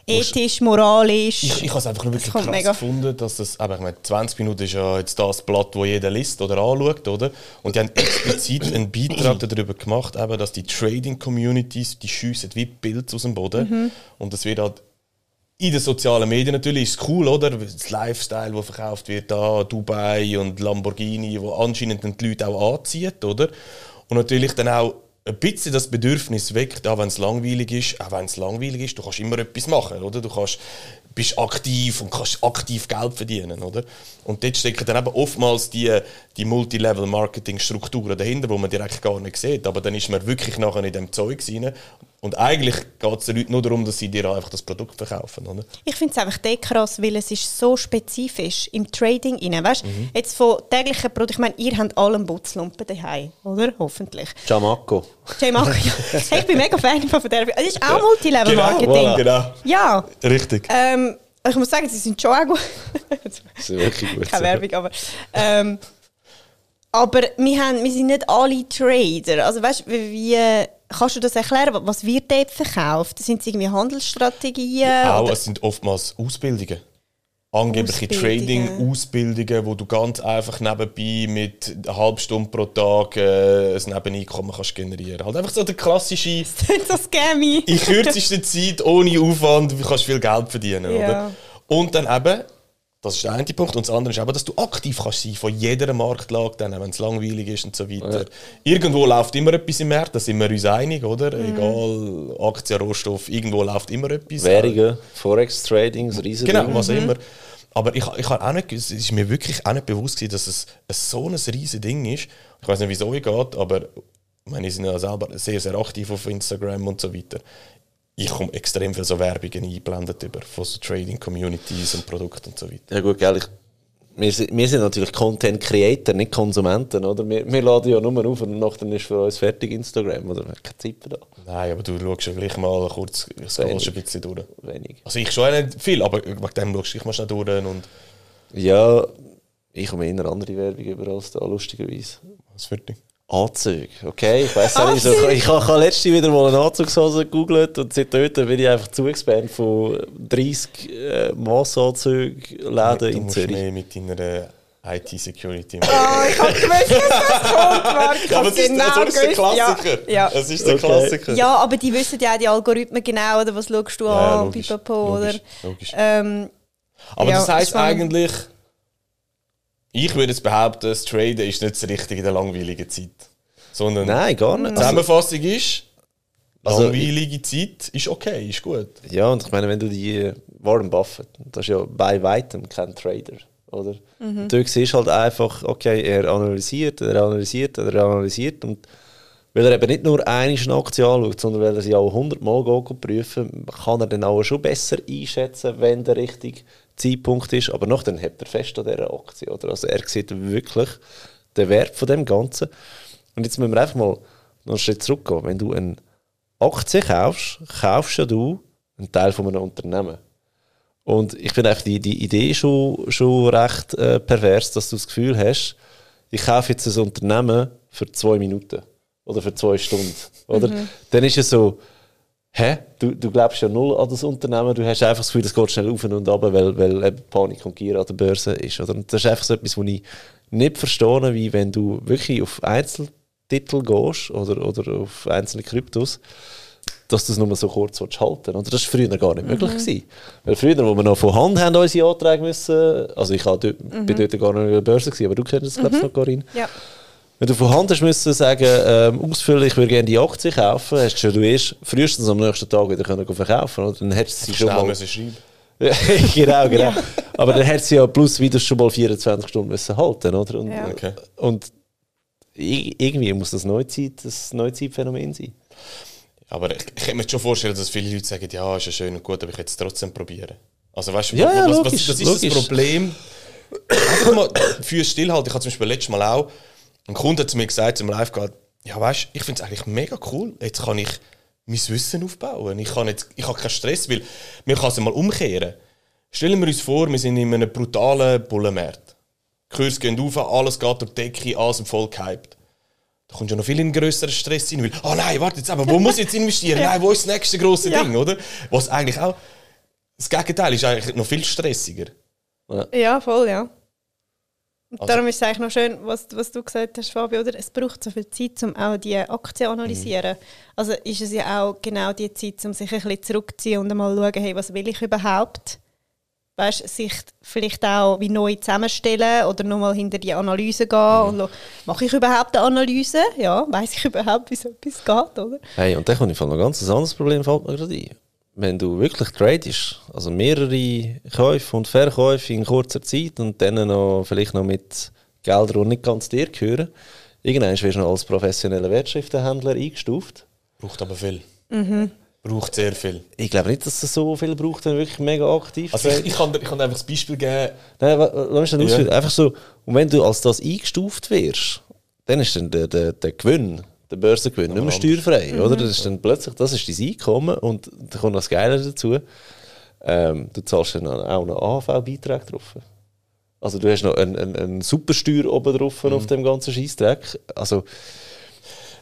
[SPEAKER 3] ethisch, moralisch.
[SPEAKER 1] Ich, ich habe es einfach nur wirklich krass
[SPEAKER 3] mega-
[SPEAKER 1] gefunden, dass das, aber ich meine, 20 Minuten ist ja jetzt das Blatt, das jeder liest oder anschaut, oder? Und die haben explizit einen Beitrag darüber gemacht, eben, dass die Trading-Communities, die schiessen wie Pilze aus dem Boden.
[SPEAKER 3] Mhm.
[SPEAKER 1] Und das wird halt in den sozialen Medien natürlich ist es cool, oder? Das Lifestyle, das verkauft wird, da Dubai und Lamborghini, wo anscheinend die Leute auch anzieht, oder? Und natürlich dann auch ein bisschen das Bedürfnis weckt, auch wenn es langweilig ist, auch wenn es langweilig ist, du kannst immer etwas machen, oder? Du kannst, bist aktiv und kannst aktiv Geld verdienen, oder? Und dort stecken dann eben oftmals die, die Multilevel-Marketing-Strukturen dahinter, wo man direkt gar nicht sieht, aber dann ist man wirklich nachher in dem Zeug rein. Und eigentlich geht es den Leuten nur darum, dass sie dir einfach das Produkt verkaufen, oder?
[SPEAKER 3] Ich finde es einfach dort krass, weil es ist so spezifisch im Trading rein. Weißt?
[SPEAKER 1] Mhm.
[SPEAKER 3] Jetzt von täglichen Produkten, ich meine, ihr habt alle einen Butzlumpen daheim, oder? Hoffentlich.
[SPEAKER 2] Jamaco.
[SPEAKER 3] Jay Marco, ja. Hey, ich bin mega Fan von der. Es ist auch Multilevel-Marketing.
[SPEAKER 1] Genau, genau.
[SPEAKER 3] Ja,
[SPEAKER 1] Richtig.
[SPEAKER 3] ähm, ich muss sagen, sie sind schon auch gut.
[SPEAKER 2] Das ist wirklich gut.
[SPEAKER 3] Keine Werbung, aber. Ähm, aber wir, haben, wir sind nicht alle Trader. Also weißt wie, wie kannst du das erklären? Was wird dort verkauft? Sind es irgendwie Handelsstrategien?
[SPEAKER 1] Auch,
[SPEAKER 3] oder?
[SPEAKER 1] es sind oftmals Ausbildungen. Angebliche
[SPEAKER 3] Ausbildungen.
[SPEAKER 1] Trading-Ausbildungen, wo du ganz einfach nebenbei mit einer halben Stunde pro Tag äh, ein Nebeneinkommen kannst generieren. Halt einfach so der klassische,
[SPEAKER 3] Das ist so scammy.
[SPEAKER 1] in kürzester Zeit, ohne Aufwand, du kannst viel Geld verdienen.
[SPEAKER 3] Ja.
[SPEAKER 1] Oder? Und dann eben, das ist der eine Punkt, und das andere ist eben, dass du aktiv kannst sein von jeder Marktlage, wenn es langweilig ist und so weiter. Irgendwo läuft immer etwas im Markt, da sind wir uns einig, oder?
[SPEAKER 3] Mhm.
[SPEAKER 1] Egal, Aktien, Rohstoff, irgendwo läuft immer etwas.
[SPEAKER 2] Währungen, Forex-Trading, das riesen
[SPEAKER 1] Genau, was immer. Aber ich, ich habe auch nicht, es ist mir wirklich auch nicht bewusst gewesen, dass es ein so ein riesiges Ding ist. Ich weiß nicht, wie es geht, aber ich meine, ich sind ja selber sehr, sehr aktiv auf Instagram und so weiter. Ich komme extrem viel so Werbungen eingeblendet über von so Trading Communities und Produkten und so weiter.
[SPEAKER 2] Ja gut, gell, ich wir, sind- wir sind natürlich Content Creator, nicht Konsumenten, oder? Wir, wir laden ja nur auf und nachher ist für uns fertig Instagram, oder? Wir haben keine Zeit für das.
[SPEAKER 1] Nein, aber du schaust ja gleich mal kurz, scrollst ein bisschen durch.
[SPEAKER 2] Wenig.
[SPEAKER 1] Also ich schon nicht viel, aber wegen dem schaust du dich mal schnell durch und
[SPEAKER 2] Ja, ich komme eher andere Werbung über als da, lustigerweise.
[SPEAKER 1] was für dich.
[SPEAKER 2] Anzüge, okay? Ich weiß auch nicht, so, ich habe ich habe letztens wieder mal eine Anzugshose gegoogelt und seitdem bin ich einfach zugespannt von 30 äh, Massanzüge-Läden
[SPEAKER 1] Du
[SPEAKER 2] in
[SPEAKER 1] musst
[SPEAKER 2] Zürich.
[SPEAKER 1] mehr mit deiner IT-Security
[SPEAKER 3] Oh, ich hab gewusst, dass das kommt, Marc. Ich
[SPEAKER 1] Ja, aber
[SPEAKER 3] hab
[SPEAKER 1] es ist,
[SPEAKER 3] genau
[SPEAKER 1] das ist der
[SPEAKER 3] gewusst.
[SPEAKER 1] Klassiker.
[SPEAKER 3] Ja, ja.
[SPEAKER 1] Es ist der
[SPEAKER 2] Okay.
[SPEAKER 1] Klassiker.
[SPEAKER 3] ja, aber die wissen ja auch die Algorithmen genau, oder was schaust du
[SPEAKER 1] Ja,
[SPEAKER 3] an,
[SPEAKER 1] logisch,
[SPEAKER 3] pipapo, oder?
[SPEAKER 1] logisch, logisch.
[SPEAKER 3] Ähm,
[SPEAKER 1] Aber
[SPEAKER 3] Ja,
[SPEAKER 1] das heisst eigentlich, ich würde jetzt behaupten, das Traden ist nicht das Richtige in der langweiligen Zeit. Sondern
[SPEAKER 2] Nein, gar nicht.
[SPEAKER 1] die Zusammenfassung ist,
[SPEAKER 2] Also,
[SPEAKER 1] langweilige Zeit ist okay, ist gut.
[SPEAKER 2] ja, und ich meine, wenn du die äh, Warren Buffett, das ist ja bei weitem kein Trader, oder?
[SPEAKER 3] Mhm.
[SPEAKER 2] Du siehst halt einfach, okay, er analysiert, er analysiert, er analysiert und weil er eben nicht nur eine Aktie anschaut, sondern weil er sie auch 100 Mal prüfen kann er dann auch schon besser einschätzen, wenn der richtige Zeitpunkt ist. Aber noch dann hat er fest an dieser Aktie. Oder? Also er sieht wirklich den Wert von dem Ganzen. Und jetzt müssen wir einfach mal noch einen Schritt zurückgehen. Wenn du eine Aktie kaufst, kaufst ja du einen Teil von einem Unternehmen. Und ich finde einfach die, die Idee schon, schon recht äh, pervers, dass du das Gefühl hast, ich kaufe jetzt ein Unternehmen für zwei Minuten oder für zwei Stunden. Oder? Dann ist es so, hä? Du, du glaubst ja null an das Unternehmen, du hast einfach das Gefühl, es geht schnell auf und ab, weil, weil eben Panik und Gier an der Börse ist. Oder? Und das ist einfach so etwas, was ich nicht verstehe, wie wenn du wirklich auf Einzeltitel gehst oder, oder auf einzelne Kryptos, dass du es nur so kurz willst halten oder Das war früher gar nicht möglich. Gewesen. Weil früher, wo wir noch von Hand haben unsere Anträge müssen, also ich war dort, bin dort gar nicht an der Börse, gewesen, aber du kennst das, glaube ich, noch, Corinne.
[SPEAKER 3] ja.
[SPEAKER 2] Wenn du von Hand hast müssen sagen, ähm, ausfüllen, ich würde gerne die Aktie kaufen, hast du schon du erst frühestens am nächsten Tag wieder können verkaufen oder? Dann hättest du sie schon mal...
[SPEAKER 1] müssen schreiben.
[SPEAKER 2] genau, genau. Aber dann hättest du sie ja plus wieder schon mal 24 Stunden müssen halten, oder? Und,
[SPEAKER 3] Ja.
[SPEAKER 1] Okay.
[SPEAKER 2] und irgendwie muss das Neuzeit, das Neuzeitphänomen sein.
[SPEAKER 1] Aber ich, ich kann mir schon vorstellen, dass viele Leute sagen, ja, ist ja schön und gut, aber ich hätte es trotzdem probieren. Also weißt du,
[SPEAKER 2] Ja, ja,
[SPEAKER 1] was,
[SPEAKER 2] logisch,
[SPEAKER 1] was, was ist
[SPEAKER 2] logisch.
[SPEAKER 1] das Problem? Einfach mal für stillhalten. Ich habe zum Beispiel letztes Mal auch, ein Kunde hat zu mir gesagt, zum live gehabt, ja weißt ich finde es eigentlich mega cool, jetzt kann ich mein Wissen aufbauen. Ich, kann jetzt, ich habe keinen Stress, weil mir kann es mal umkehren. Stellen wir uns vor, wir sind in einem brutalen Bullenmarkt. Die Kurse gehen auf, alles geht durch die Decke, alles im voll gehypt. Da kommt ja noch viel in größeren Stress rein, weil, oh nein, warte jetzt, aber wo muss ich jetzt investieren? Nein, wo ist das nächste große
[SPEAKER 3] Ja.
[SPEAKER 1] Ding, oder? Was eigentlich auch, das Gegenteil ist eigentlich noch viel stressiger.
[SPEAKER 3] Ja, voll, ja. Und
[SPEAKER 1] Also-
[SPEAKER 3] darum ist es eigentlich noch schön, was, was du gesagt hast, Fabio, oder? Es braucht so viel Zeit, um auch die Aktien zu analysieren. Also ist es ja auch genau die Zeit, um sich ein bisschen zurückzuziehen und einmal schauen, hey, was will ich überhaupt? Weißt, sich vielleicht auch wie neu zusammenstellen oder nochmal hinter die Analyse gehen und schauen, mache ich überhaupt eine Analyse? Ja, weiß ich überhaupt, wie so etwas geht, oder?
[SPEAKER 2] Hey, und dann kommt noch ein ganz anderes Problem, fällt mir gerade ein. Wenn du wirklich tradest, also mehrere Käufe und Verkäufe in kurzer Zeit und dann noch vielleicht noch mit Geldern, die nicht ganz dir gehören, irgendwann wirst du noch als professioneller Wertschriftenhändler eingestuft.
[SPEAKER 1] Braucht aber viel.
[SPEAKER 3] Mhm.
[SPEAKER 1] Braucht sehr viel.
[SPEAKER 2] Ich glaube nicht, dass es so viel braucht, wenn du wirklich mega aktiv
[SPEAKER 1] Also ich, ich, kann, dir- ich kann dir einfach das Beispiel geben,
[SPEAKER 2] Nein, lass mich schnell
[SPEAKER 1] Ja.
[SPEAKER 2] ausführen. Einfach so, und wenn du als das eingestuft wirst, dann ist dann der, der, der Gewinn, der Börsengewinn, nicht mehr steuerfrei, oder? Das ist dann plötzlich, das ist dein Einkommen und da kommt noch das Geile dazu, ähm, du zahlst dann auch noch AHV-Beitrag drauf. Also du hast noch einen, einen, einen Supersteuer oben drauf auf dem ganzen Scheissdreck. Also,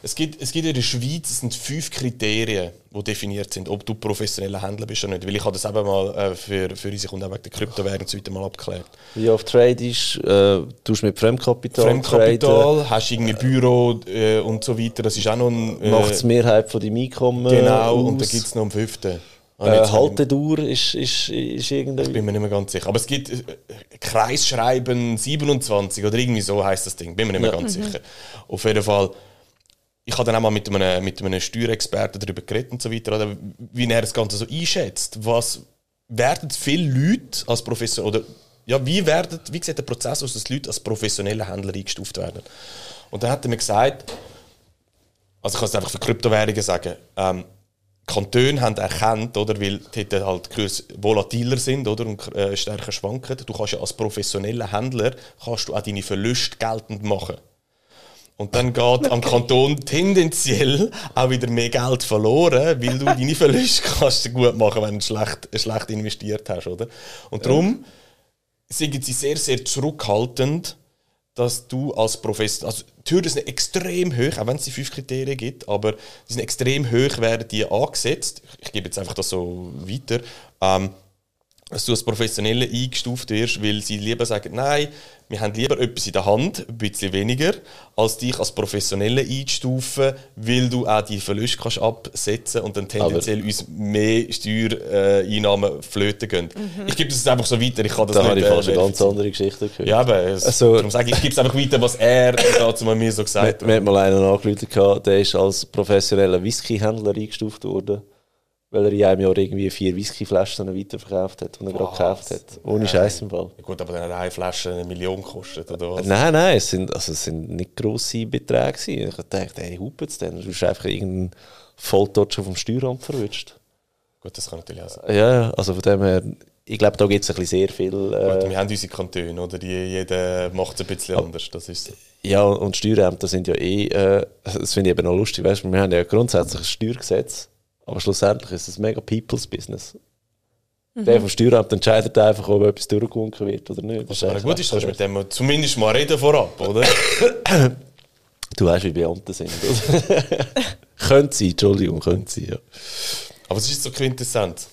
[SPEAKER 1] es gibt, es gibt in der Schweiz es sind fünf Kriterien, die definiert sind, ob du professioneller Händler bist oder nicht. Weil ich habe das eben mal äh, für, für unsere Kunden wegen der Kryptowährung weiter mal abgeklärt.
[SPEAKER 2] wie oft tradest, äh, tust mit Fremdkapital, traden,
[SPEAKER 1] Fremdkapital, hast irgendwie Büro äh, und so weiter, das ist auch noch ein... Äh,
[SPEAKER 2] macht die Mehrheit von deinem Einkommen
[SPEAKER 1] Genau,
[SPEAKER 2] aus.
[SPEAKER 1] und dann gibt es noch einen fünften. Ah,
[SPEAKER 2] äh, Haltedauer ist, ist, ist irgendwie...
[SPEAKER 1] Ich bin mir nicht mehr ganz sicher. Aber es gibt äh, Kreisschreiben 27 oder irgendwie so heißt das Ding. Bin mir nicht mehr ganz sicher. Auf jeden Fall. Ich habe dann auch mal mit einem, mit einem Steuerexperten darüber geredet und so weiter, oder, wie er das Ganze so einschätzt. Was werden viele Leute als Professor oder ja, wie, werden, wie sieht der Prozess aus, dass Leute als professionelle Händler eingestuft werden? Und dann hat er mir gesagt, also ich kann es einfach für Kryptowährungen sagen, ähm, Kantone haben erkannt, oder, weil dort halt die Kurse volatiler sind oder, und äh, stärker schwanken. Du kannst ja als professioneller Händler kannst du auch deine Verluste geltend machen. Und dann geht am Kanton tendenziell auch wieder mehr Geld verloren, weil du deine Verluste kannst gut machen, wenn du schlecht, schlecht investiert hast, oder? Und darum sind sie sehr, sehr zurückhaltend, dass du als Professor, also die Hürden sind extrem hoch, auch wenn es die fünf Kriterien gibt, aber die sind extrem hoch, werden die angesetzt. Ich, ich gebe jetzt einfach das so weiter. Ähm, dass du als Professioneller eingestuft wirst, weil sie lieber sagen, nein, wir haben lieber etwas in der Hand, ein bisschen weniger, als dich als Professioneller einzustufen, weil du auch die Verluste kannst absetzen und dann tendenziell
[SPEAKER 2] Aber-
[SPEAKER 1] uns mehr Steuereinnahmen flöten gehen. Ich gebe das jetzt einfach so weiter, ich kann das
[SPEAKER 2] Da habe
[SPEAKER 1] nicht
[SPEAKER 2] ich fast eine
[SPEAKER 1] äh,
[SPEAKER 2] ganz andere Geschichte gehört.
[SPEAKER 1] Ja, aber es,
[SPEAKER 2] Also-
[SPEAKER 1] darum sage ich, ich gebe es einfach weiter, was er dazu mal mir so gesagt hat.
[SPEAKER 2] Wir hatten mal einen angerufen, gehabt, der ist als professioneller Whisky-Händler eingestuft worden, weil er in einem Jahr irgendwie vier Whiskyflaschen weiterverkauft hat, die er gerade gekauft hat. Ohne Scheiß im Fall.
[SPEAKER 1] Gut, aber dann hat eine Flasche eine Million gekostet, oder was?
[SPEAKER 2] Nein, nein, es sind, also es sind nicht grosse Beträge. gewesen. Ich dachte, hey, hupet's denn? Du hast einfach irgendeinen Volltotsch vom Steueramt verwünscht.
[SPEAKER 1] Gut, das kann natürlich auch sein.
[SPEAKER 2] Ja, ja, also von dem her, ich glaube, da gibt es ein bisschen sehr viel.
[SPEAKER 1] Gut,
[SPEAKER 2] Äh,
[SPEAKER 1] wir haben unsere Kantone, oder? Die, jeder macht es ein bisschen anders. Das ist
[SPEAKER 2] ja, und Steuerämter sind ja eh, äh, das finde ich eben noch lustig, weißt, wir haben ja grundsätzlich ein Steuergesetz, aber schlussendlich ist es ein mega People's Business. Der vom Steueramt entscheidet einfach, ob etwas durchgewunken wird oder nicht. Das
[SPEAKER 1] er
[SPEAKER 2] eigentlich
[SPEAKER 1] gut ist, kannst du mit dem zumindest mal reden vorab, oder?
[SPEAKER 2] Du weißt, wie Beamte sind, oder? könnte sein, Entschuldigung, könnte sein, ja.
[SPEAKER 1] Aber es ist jetzt so quintessent.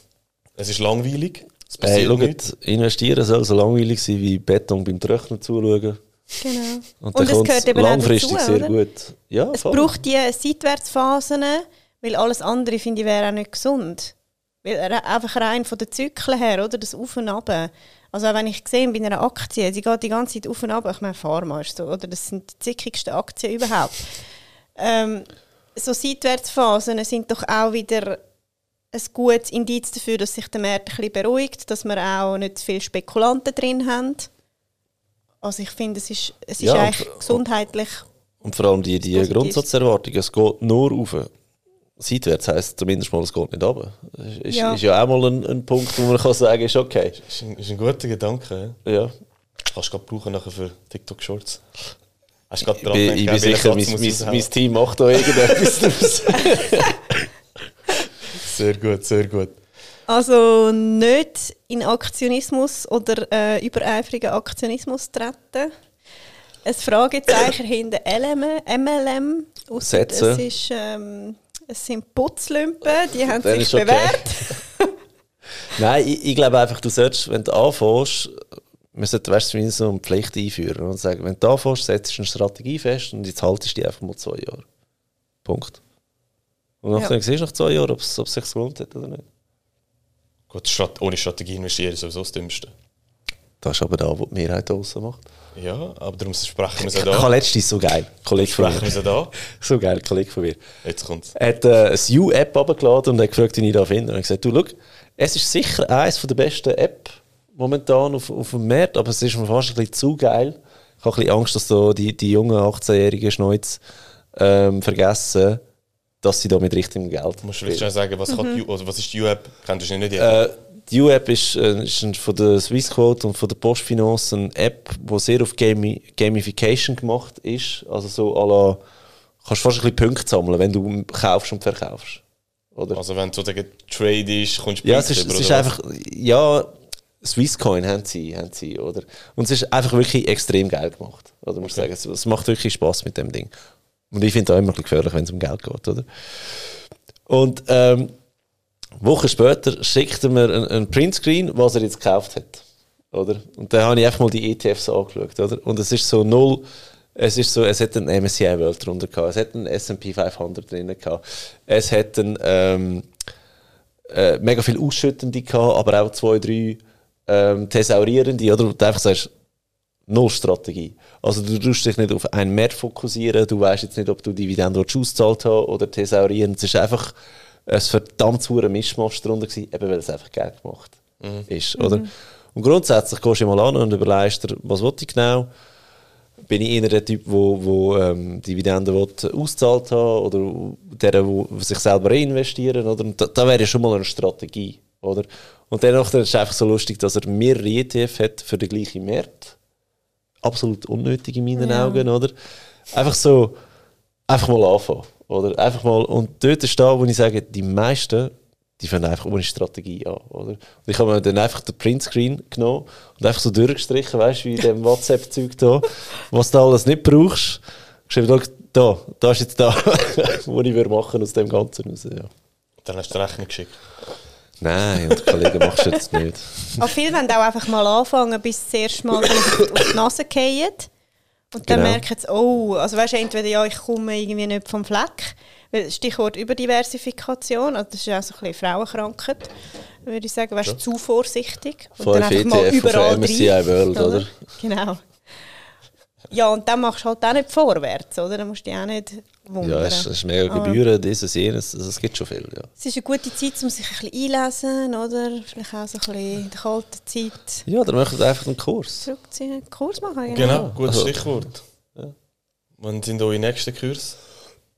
[SPEAKER 1] Es ist langweilig. Es
[SPEAKER 2] Hey,
[SPEAKER 1] passiert nichts.
[SPEAKER 2] schaut, investieren soll so langweilig sein wie Beton beim Trocknen zuschauen.
[SPEAKER 3] Genau.
[SPEAKER 2] Und,
[SPEAKER 3] Und es gehört eben auch
[SPEAKER 2] langfristig
[SPEAKER 3] dazu,
[SPEAKER 2] sehr
[SPEAKER 3] oder?
[SPEAKER 2] gut. Ja,
[SPEAKER 3] Es
[SPEAKER 2] voll.
[SPEAKER 3] braucht die Seitwärtsphasen, weil alles andere, finde ich, wäre auch nicht gesund. Weil einfach rein von den Zyklen her, oder? Das Auf und Ab. Also auch wenn ich sehe, bei einer Aktie, die geht die ganze Zeit auf und ab. Ich meine, Pharma ist so, oder? Das sind die zickigsten Aktien überhaupt. ähm, so Seitwärtsphasen sind doch auch wieder ein gutes Indiz dafür, dass sich der Markt ein bisschen beruhigt, dass wir auch nicht zu viele Spekulanten drin haben. Also ich finde, es ist, es ist
[SPEAKER 2] Ja,
[SPEAKER 3] eigentlich
[SPEAKER 2] und-
[SPEAKER 3] gesundheitlich
[SPEAKER 2] Und vor allem die, die
[SPEAKER 3] Positiv.
[SPEAKER 2] Grundsatzerwartung, es geht nur rauf. Seitwärts heisst zumindest mal, es geht nicht runter. Das ist,
[SPEAKER 3] Ja.
[SPEAKER 2] ist ja auch mal ein, ein Punkt, wo man kann sagen ist okay.
[SPEAKER 1] Ist ein, ist ein guter Gedanke. Ja.
[SPEAKER 2] Ja.
[SPEAKER 1] Kannst du gerade brauchen nachher für TikTok Shorts. Hast du gerade
[SPEAKER 2] Ich
[SPEAKER 1] dran
[SPEAKER 2] bin, ich
[SPEAKER 1] gedacht,
[SPEAKER 2] bin sicher, mein, mein, mein Team macht da irgendetwas draus.
[SPEAKER 1] Sehr gut, sehr gut.
[SPEAKER 3] Also nicht in Aktionismus oder äh, übereifrigen Aktionismus treten. Ein Fragezeichen hinter LM, MLM. Ausser
[SPEAKER 2] Setzen.
[SPEAKER 3] Es, ist, ähm, es sind Putzlümpen, die haben
[SPEAKER 2] Dann
[SPEAKER 3] sich
[SPEAKER 2] ist okay.
[SPEAKER 3] bewährt.
[SPEAKER 2] Nein, ich, ich glaube einfach, du solltest, wenn du anfängst, wir sollten weißt, du, so eine Pflicht einführen und sagen, wenn du anfängst, setzt du eine Strategie fest und jetzt haltest du die einfach mal zwei Jahre. Punkt. Und nachher
[SPEAKER 3] Ja.
[SPEAKER 2] siehst du nach zwei Jahren, ob es ob es sich gelohnt hat oder nicht.
[SPEAKER 1] Gut, ohne Strategie investieren ist sowieso das Dümmste.
[SPEAKER 2] Das ist aber da, wo die Mehrheit draussen macht.
[SPEAKER 1] Ja, aber darum sprechen wir so
[SPEAKER 2] Ich habe
[SPEAKER 1] da.
[SPEAKER 2] letztens so geil, Kollege von
[SPEAKER 1] Sprechen wir
[SPEAKER 2] mir.
[SPEAKER 1] so da.
[SPEAKER 2] So geil, Kollege von mir.
[SPEAKER 1] Jetzt kommt's.
[SPEAKER 2] Er hat äh, eine U-App abgeladen und hat gefragt, wie ich da finde. Und er hat gesagt, du, schau, es ist sicher eines der besten App momentan auf, auf dem Markt, aber es ist mir fast ein bisschen zu geil. Ich habe ein bisschen Angst, dass da die, die jungen 18-jährigen Schneuz ähm, vergessen, dass sie da mit richtigem Geld
[SPEAKER 1] Du musst vielleicht schnell sagen, was, kann die, also was ist die U-App? Kennst du nicht? nicht
[SPEAKER 2] Äh, die U-App ist, äh, ist von der Swissquote und von der Postfinance eine App, die sehr auf Gami Gamification gemacht ist. Also so à la, kannst fast ein bisschen Punkte sammeln, wenn du kaufst und verkaufst. Oder?
[SPEAKER 1] also wenn du sozusagen Trade ist, kommst du
[SPEAKER 2] Ja, es
[SPEAKER 1] Punkte
[SPEAKER 2] ist, es ist einfach, ja, Swisscoin haben sie, haben sie, oder? Und es ist einfach wirklich extrem geil gemacht, oder? Muss ich sagen, es, es macht wirklich Spaß mit dem Ding. Und ich finde es auch immer ein bisschen gefährlich, wenn es um Geld geht, oder? Und ähm, Wochen später schickt er mir einen, einen Printscreen, was er jetzt gekauft hat, oder? Und dann habe ich einfach mal die ETFs angeschaut, oder? Und es ist so null, es ist so, es hat einen MSCI World drunter gehabt, es hat einen S&P 500 drin gehabt, es hat einen, ähm, äh, mega viel Ausschüttende gehabt, aber auch zwei, drei ähm, Thesaurierende, oder? Wo einfach sagst, null Strategie. Also du tust dich nicht auf einen Markt fokussieren, du weißt jetzt nicht, ob du Dividende ausgezahlt hast oder thesaurieren. Es ist einfach ein verdammt hoher Mischmasch drunter gewesen, eben weil es einfach Geld gemacht ist, oder? Und grundsätzlich gehst du mal an und überlegst dir, was will ich genau? bin ich eher der Typ, wo, wo ähm, Dividenden will, ausgezahlt haben oder der, wo sich selber reinvestieren oder? Und da, da wäre ja schon mal eine Strategie. Oder? Und dann ist es einfach so lustig, dass er mehrere ETF hat für den gleichen Markt. Absolut unnötig in meinen
[SPEAKER 3] Ja.
[SPEAKER 2] Augen, oder? Einfach so, einfach mal anfangen. Oder? Einfach mal, und dort ist da, wo ich sage, die meisten, die fangen einfach ohne Strategie an. Oder? Und ich habe mir dann einfach den Printscreen genommen und einfach so durchgestrichen, weißt du, wie in dem WhatsApp-Zeug da, was du alles nicht brauchst. Geschrieben, schau, da, da ist jetzt da, was ich würde machen aus dem Ganzen raus. Ja.
[SPEAKER 1] Dann hast du die Rechnung geschickt.
[SPEAKER 2] Nein, und Kollegen, machst du jetzt nicht.
[SPEAKER 3] Aber viele wollen auch einfach mal anfangen, bis das erste Mal auf die Nase fallen. Und dann
[SPEAKER 2] Genau.
[SPEAKER 3] merken sie, oh, also weißt du, entweder ja, ich komme irgendwie nicht vom Fleck. Stichwort Überdiversifikation, also das ist auch so ein bisschen Frauenkrankheit, würde ich sagen, weißt du, zu vorsichtig. Und dann
[SPEAKER 2] Fünf
[SPEAKER 3] einfach mal
[SPEAKER 2] ETF auf
[SPEAKER 3] überall rein,
[SPEAKER 2] World, oder?
[SPEAKER 3] Genau. Ja, und dann machst du halt auch nicht vorwärts, oder? Dann musst du dich auch nicht wundern.
[SPEAKER 2] Ja, es es ist mega Gebühren, dieses, jenes, also es gibt schon viel, ja.
[SPEAKER 3] Es ist eine gute Zeit, um sich ein bisschen einlesen, oder? Vielleicht auch so ein bisschen in der kalten Zeit
[SPEAKER 2] Ja, dann macht einfach einen Kurs.
[SPEAKER 3] zurückziehen, einen Kurs machen.
[SPEAKER 1] Genau, gutes
[SPEAKER 2] Also-
[SPEAKER 1] Stichwort. Wann sind eure nächsten Kurs?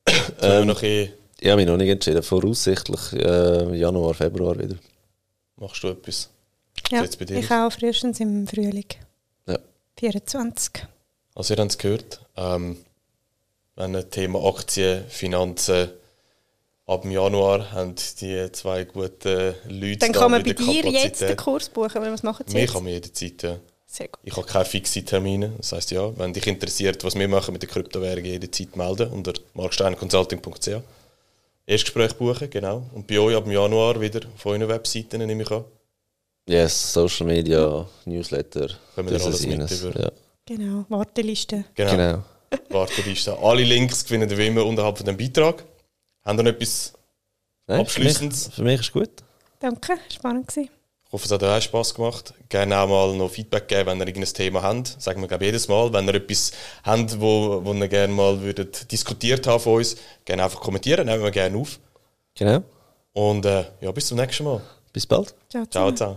[SPEAKER 1] Wir noch eh,
[SPEAKER 2] Ich habe mich noch nicht entschieden, voraussichtlich äh, Januar, Februar wieder.
[SPEAKER 1] machst du etwas?
[SPEAKER 3] Ja,
[SPEAKER 1] Sieht's bei dir
[SPEAKER 3] ich
[SPEAKER 1] aus?
[SPEAKER 3] auch frühestens im Frühling.
[SPEAKER 2] Ja.
[SPEAKER 3] 24.
[SPEAKER 1] Also ihr habt es gehört, ähm, wenn ein Thema Aktien, Finanzen ab dem Januar haben die zwei guten Leute
[SPEAKER 3] Dann
[SPEAKER 1] da
[SPEAKER 3] kann man bei dir jetzt den
[SPEAKER 1] Kapazität.
[SPEAKER 3] Kurs buchen, weil was machen sie
[SPEAKER 1] Mir kann man jederzeit, ja.
[SPEAKER 3] Sehr gut.
[SPEAKER 1] Ich habe keine fixen Termine. Das heisst, ja, wenn dich interessiert, was wir machen mit der Kryptowährung, jederzeit melden unter marksteinconsulting.ch. Erstgespräch buchen, genau. Und bei euch ab dem Januar wieder auf euren Webseiten, nehme ich an.
[SPEAKER 2] Yes, Social Media, Newsletter,
[SPEAKER 1] Können wir alles mit über-
[SPEAKER 2] Ja.
[SPEAKER 3] Genau, Warteliste.
[SPEAKER 1] Genau.
[SPEAKER 2] Genau.
[SPEAKER 1] Warteliste. Alle Links findet ihr wie immer unterhalb von dem Beitrag. Haben ihr noch etwas?
[SPEAKER 2] Nein,
[SPEAKER 1] Abschliessend.
[SPEAKER 2] Für mich, für mich ist gut.
[SPEAKER 3] Danke, spannend gewesen.
[SPEAKER 1] Ich hoffe, es hat euch auch Spass gemacht. Gerne auch mal noch Feedback geben, wenn ihr irgendein Thema habt. Sagen wir, glaube ich, jedes Mal. Wenn ihr etwas habt, wo, wo ihr gerne mal würdet diskutiert haben von uns, gerne einfach kommentieren, nehmen wir gerne auf.
[SPEAKER 2] Genau.
[SPEAKER 1] Und äh, ja, bis zum nächsten Mal.
[SPEAKER 2] Bis bald.
[SPEAKER 3] Ciao,
[SPEAKER 1] Ciao
[SPEAKER 3] zusammen.
[SPEAKER 1] zusammen.